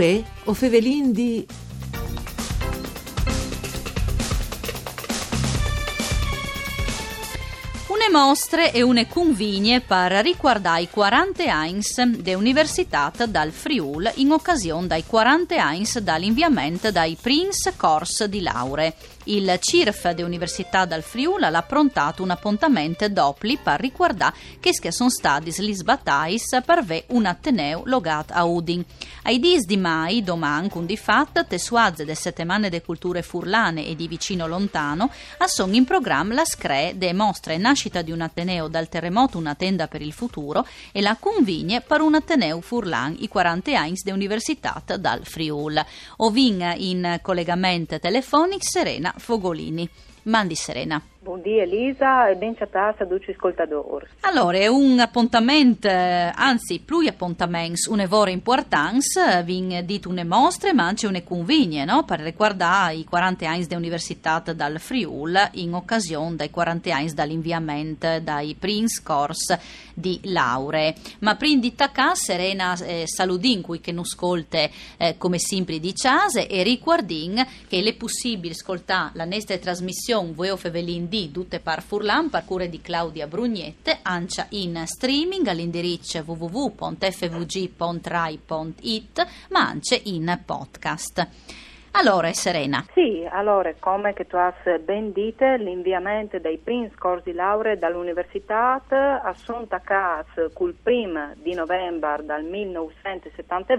Uè, o fevelin di... Une mostre e une convigne per riguardare i 40 anys de Universitat dal Friul in occasione dai 40 anys dall'inviamento dai Prince Course di Laure. Il CIRF de Università dal Friul ha approntato un appuntamento doppli per riguardare che sono stati gli sbattais per ve un Ateneo logato a Udin. Ai dis di mai, domani, con di fatto, tesuazze de settimane de culture furlane e di vicino lontano, a sono in programma la scre de mostre nascita di un Ateneo dal terremoto una tenda per il futuro e la convigne per un Ateneo furlan i 40 anni de Università dal Friul. Ovin in collegamento telefonico Serena Fogolini. Mandi Serena. Buongiorno Elisa e ben ciattata a tutti ascoltatori. Allora, è un appuntamento, anzi, più appuntamenti, un'evore importanza, vin dit une mostre, ma anche une convigne, no? Per riguardare i 40 anni dell'Università dal Friul in occasione dei 40 anni dall'inviamento dai Prince Course di lauree. Ma prima di tacca, Serena eh, saludin qui che non ascolte eh, come simpli di Ciase e riguardin che è possibile ascoltare la nostra trasmissione Voi o Fevelin di Dutte par Furlan, parcure di Claudia Brugnette, ancia in streaming all'indirizzo www.fvg.rai.it, ma anche in podcast. Allora, Serena. Sì, allora, come che tu hai ben dite, l'inviamento dei Prince corsi laurea dall'università a Sonta Cas col primo di novembre del 1970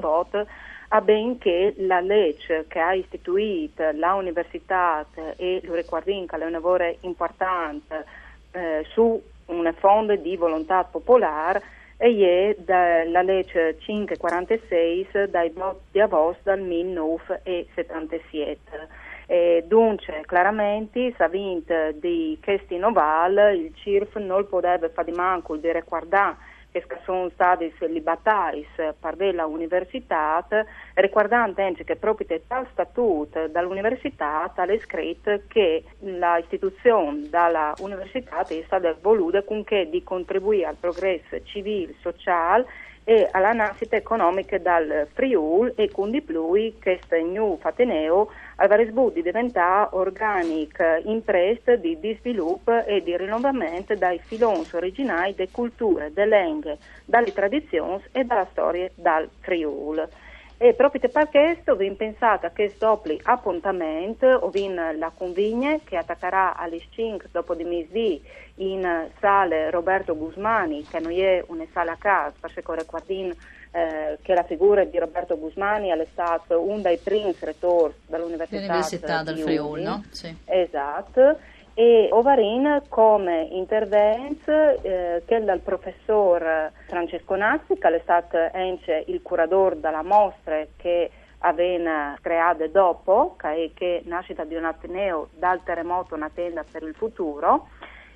a benché la legge che ha istituito l'università e lo riguardin che è un lavoro importante eh, su un fondo di volontà popolare e è la legge 546 dai di agosto del 1977. E dunque, chiaramente, se ha vinto di questi noval, il CIRF non poteva fare di manco di riguardare che sono stati libertari per la università, riguardando anche che proprio dal statuto dall'università è scritto che l'istituzione dall'università è stata voluta con che di contribuire al progresso civile, sociale e alla nascita economica dal Friul e con di più questo new Fateneo avrebbe sbu di diventare organica impresa di, di, sviluppo e di rinnovamento dai filoni originali delle culture, delle lingue, dalle tradizioni e dalla storia dal Friul. E proprio per questo vi pensate a questo doppio appuntamento, ovin la convigne che attaccherà alle 5 dopo di mesi in sale Roberto Guzmani, che non è una sala a casa, perché ricordin eh, che la figura di Roberto Guzmani è stato uno dei primi rettori dall'Università del Friuli, no? Sì. Esatto e Ovarin come intervento eh, che dal professor Francesco Nassi, che è stato anche il curatore della mostra che aveva creato dopo, che, che nascita di un Ateneo dal terremoto una tenda per il futuro,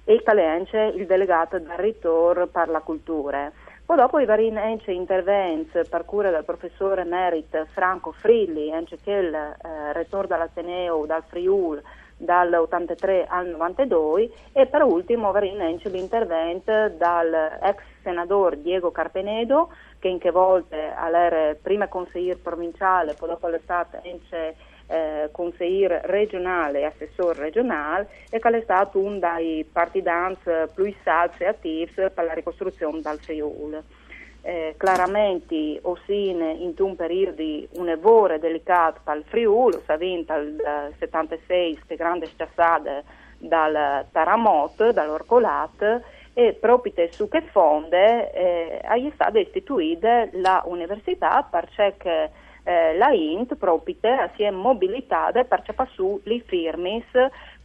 e è anche il delegato del ritorno per la cultura. Poi dopo i vari interventi per cura del professore Merit Franco Frilli, anche che il eh, ritorno dall'Ateneo, dal Friul, dall'83 al 92 e per ultimo Varinenci l'intervento dal ex senatore Diego Carpenedo che in che volte era prima consigliere provinciale poi dopo l'estate ence eh, consigliere regionale e assessore regionale e che è stato uno dei partidans più salsi e attivi per la ricostruzione dal Friuli eh, chiaramente Ossine in un periodo un'evore delicato per il Friuli, si è il 76 le grandi stassate dal Taramot, dall'Orcolat e proprio su che fonde eh, è stata istituita l'università perché eh, la INT proprio si è mobilitata per su le firme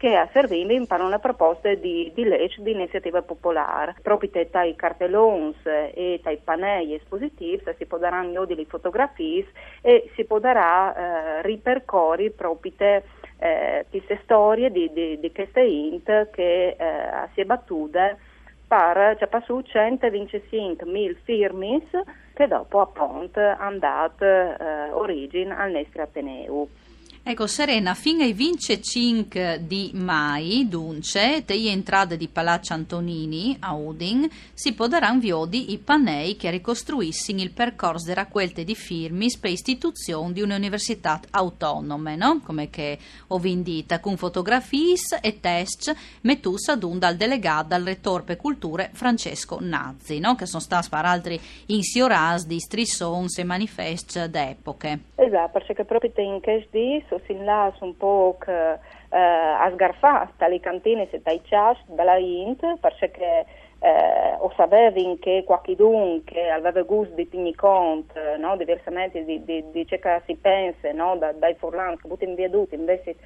che servivano per una proposta di, di legge di iniziativa popolare. Proprio tra i cartelloni e tra i pannelli espositivi si potranno delle fotografie e si potrà eh, ripercorrere proprio eh, queste storie di, di, di queste INT che eh, si è battuta per cioè, su 125.000 firme che dopo appunto hanno dato eh, origine al nostro Ateneo. Ecco, Serena, fino ai 25 di mai, dunque, te entrate di Palazzo Antonini a Udin, si poderanno viodi i panei che ricostruissero il percorso della raccolte di firmi per istituzione di un'università autonome, no? Come che ho vindita, con fotografie e test mettus ad un dal delegato al rettore per culture Francesco Nazzi, no? Che sono stati per altri insioras di strissons e manifest d'epoche. Esatto, perché proprio in cash di sin là un po' che, eh, a sgarfare dalle cantine e dai chas dalla int perché eh, o sapevi che qualcuno che aveva gusto di tenere conto no, diversamente di, di, di ciò che si pensa no, da, dai furlani che buttano via tutti invece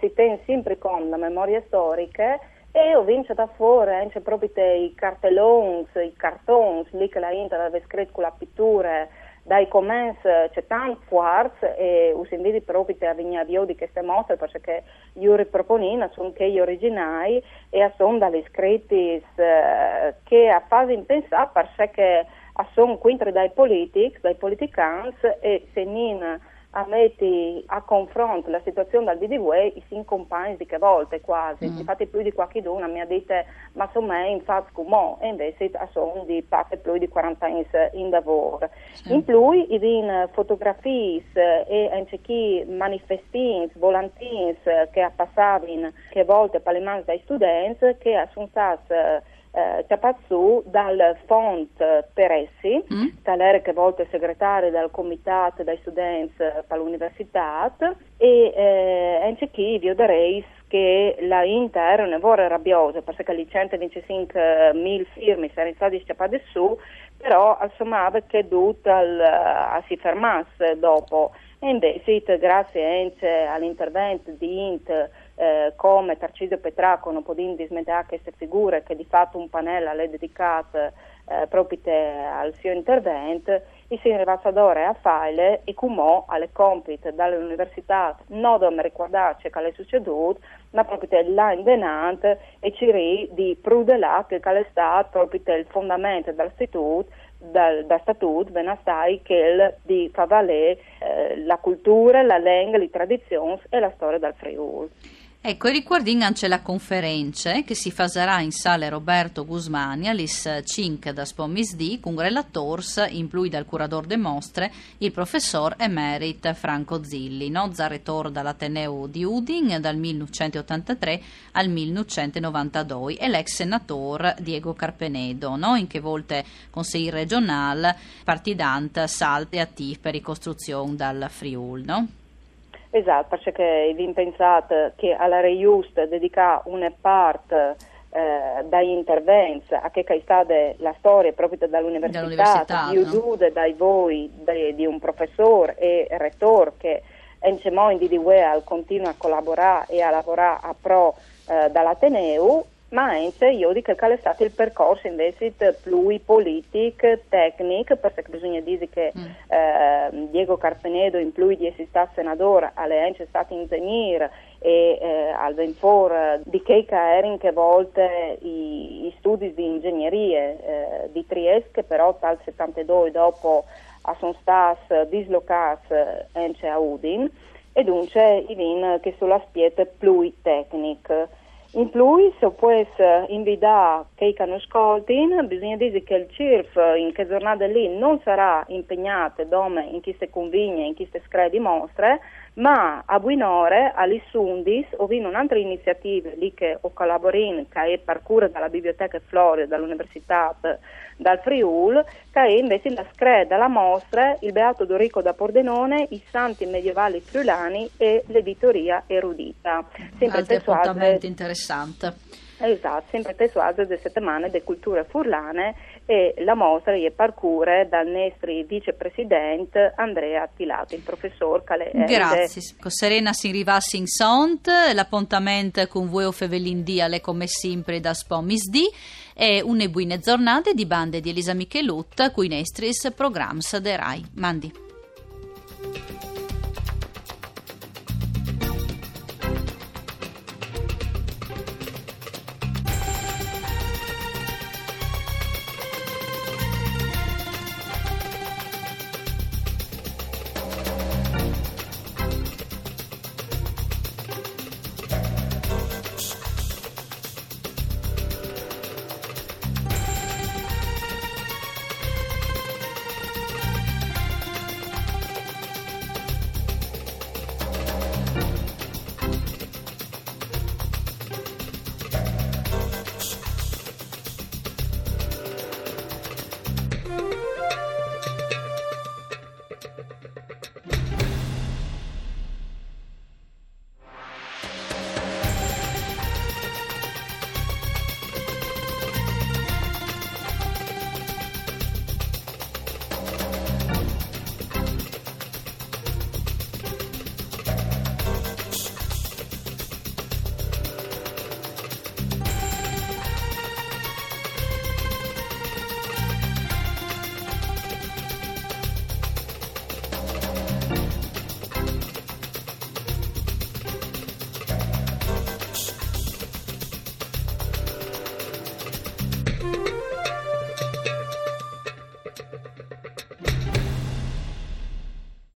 si tiene sempre con la memoria storica e ho vinto da fuori anche proprio i cartelloni, i cartoni lì che la Inter aveva scritto con la pittura dai comments c'è tanto quarz e us inviti proprio a venire a di queste mostre perché io riproponino sono che gli originali e sono dalle scritti eh, che a fase pensare perché sono quindi dai politici, dai politicans e se non a metti a confronto la situazione dal DDW i cinque compagni di che volte quasi, mm. infatti più di qualche una mi ha detto ma me infatti come e invece sono di parte più di 40 anni in lavoro. Sì. In più i vin fotografie e anche chi manifestini, volantini che passavano che volte per le mani dai studenti che sono stati eh, Ciapazzu dal Font Peressi, mm. talere che volte segretario del comitato dei studenti per l'università e eh, anche chi vi odereis che la Inter non vuole rabbiosa perché le 125.000 firme sono state scappate su però assumava che tutto a si fermasse dopo e invece grazie anche all'intervento di Int eh, come Tarcisio Petracco non può dismettere queste figure che di fatto un pannello è dedicato eh, proprio al suo intervento il signor ambasciatore a file e come alle compiti dall'università non ricordarci che è succeduto ma proprio là in denante e ci di prudelare che è stato proprio il fondamento dell'istituto dal, da statut venastai che di fa valere eh, la cultura, la lingua, le tradizioni e la storia del Friuli. Ecco, e riguardin anche la conferenza che si farà in sale Roberto Guzmani all'IS 5 da Spomisdi con relators, in più dal curador de mostre, il professor emerit Franco Zilli, no? zaretor dall'Ateneo di Udin dal 1983 al 1992 e l'ex senatore Diego Carpenedo, no? in che volte consigliere regionale, partidante, salt e attiv per ricostruzione dal Friul. No? Esatto, perché vi pensate che alla Reiust dedica una parte eh, dai interventi a che è stata la storia proprio dall'università, dall'università di no? dai voi, dai, di un professore e rettore che in di Weal continua a collaborare e a lavorare a pro eh, dall'Ateneu ma anche io dico che è stato il percorso invece più politico, tecnico, perché bisogna dire che mm. eh, Diego Carpenedo in più di essere stato senatore, è anche stato ingegnere e eh, al venfor di che erano che volte i, i, studi di ingegneria eh, di Trieste, che però dal 72 dopo sono stati dislocati anche a Udin, e dunque i vin che sulla spiete più tecniche. In più, se può invitare che non ascoltino, bisogna dire che il CIRF in che giornata lì non sarà impegnato in chi si convigne, in si scrive mostre, ma a Buinore, all'Issundis, ho visto un'altra iniziativa lì che ho collaborato, che è parcura dalla Biblioteca Florida, dall'Università dal Friul, che è invece la screda, la mostra, il Beato Dorico da Pordenone, i santi medievali friulani e l'editoria erudita. Sempre Altri appuntamenti interessante. Esatto, sempre tesuaggio delle settimane di culture furlane e la mostra è parcure dal nostro vicepresidente Andrea Attilato, il professor Calè. Grazie. Con Serena si rivassi in sont, l'appuntamento con voi o Fevelin alle come sempre da Spomis D e une buine giornate di bande di Elisa Michelut, cui nestris programs de Rai. Mandi.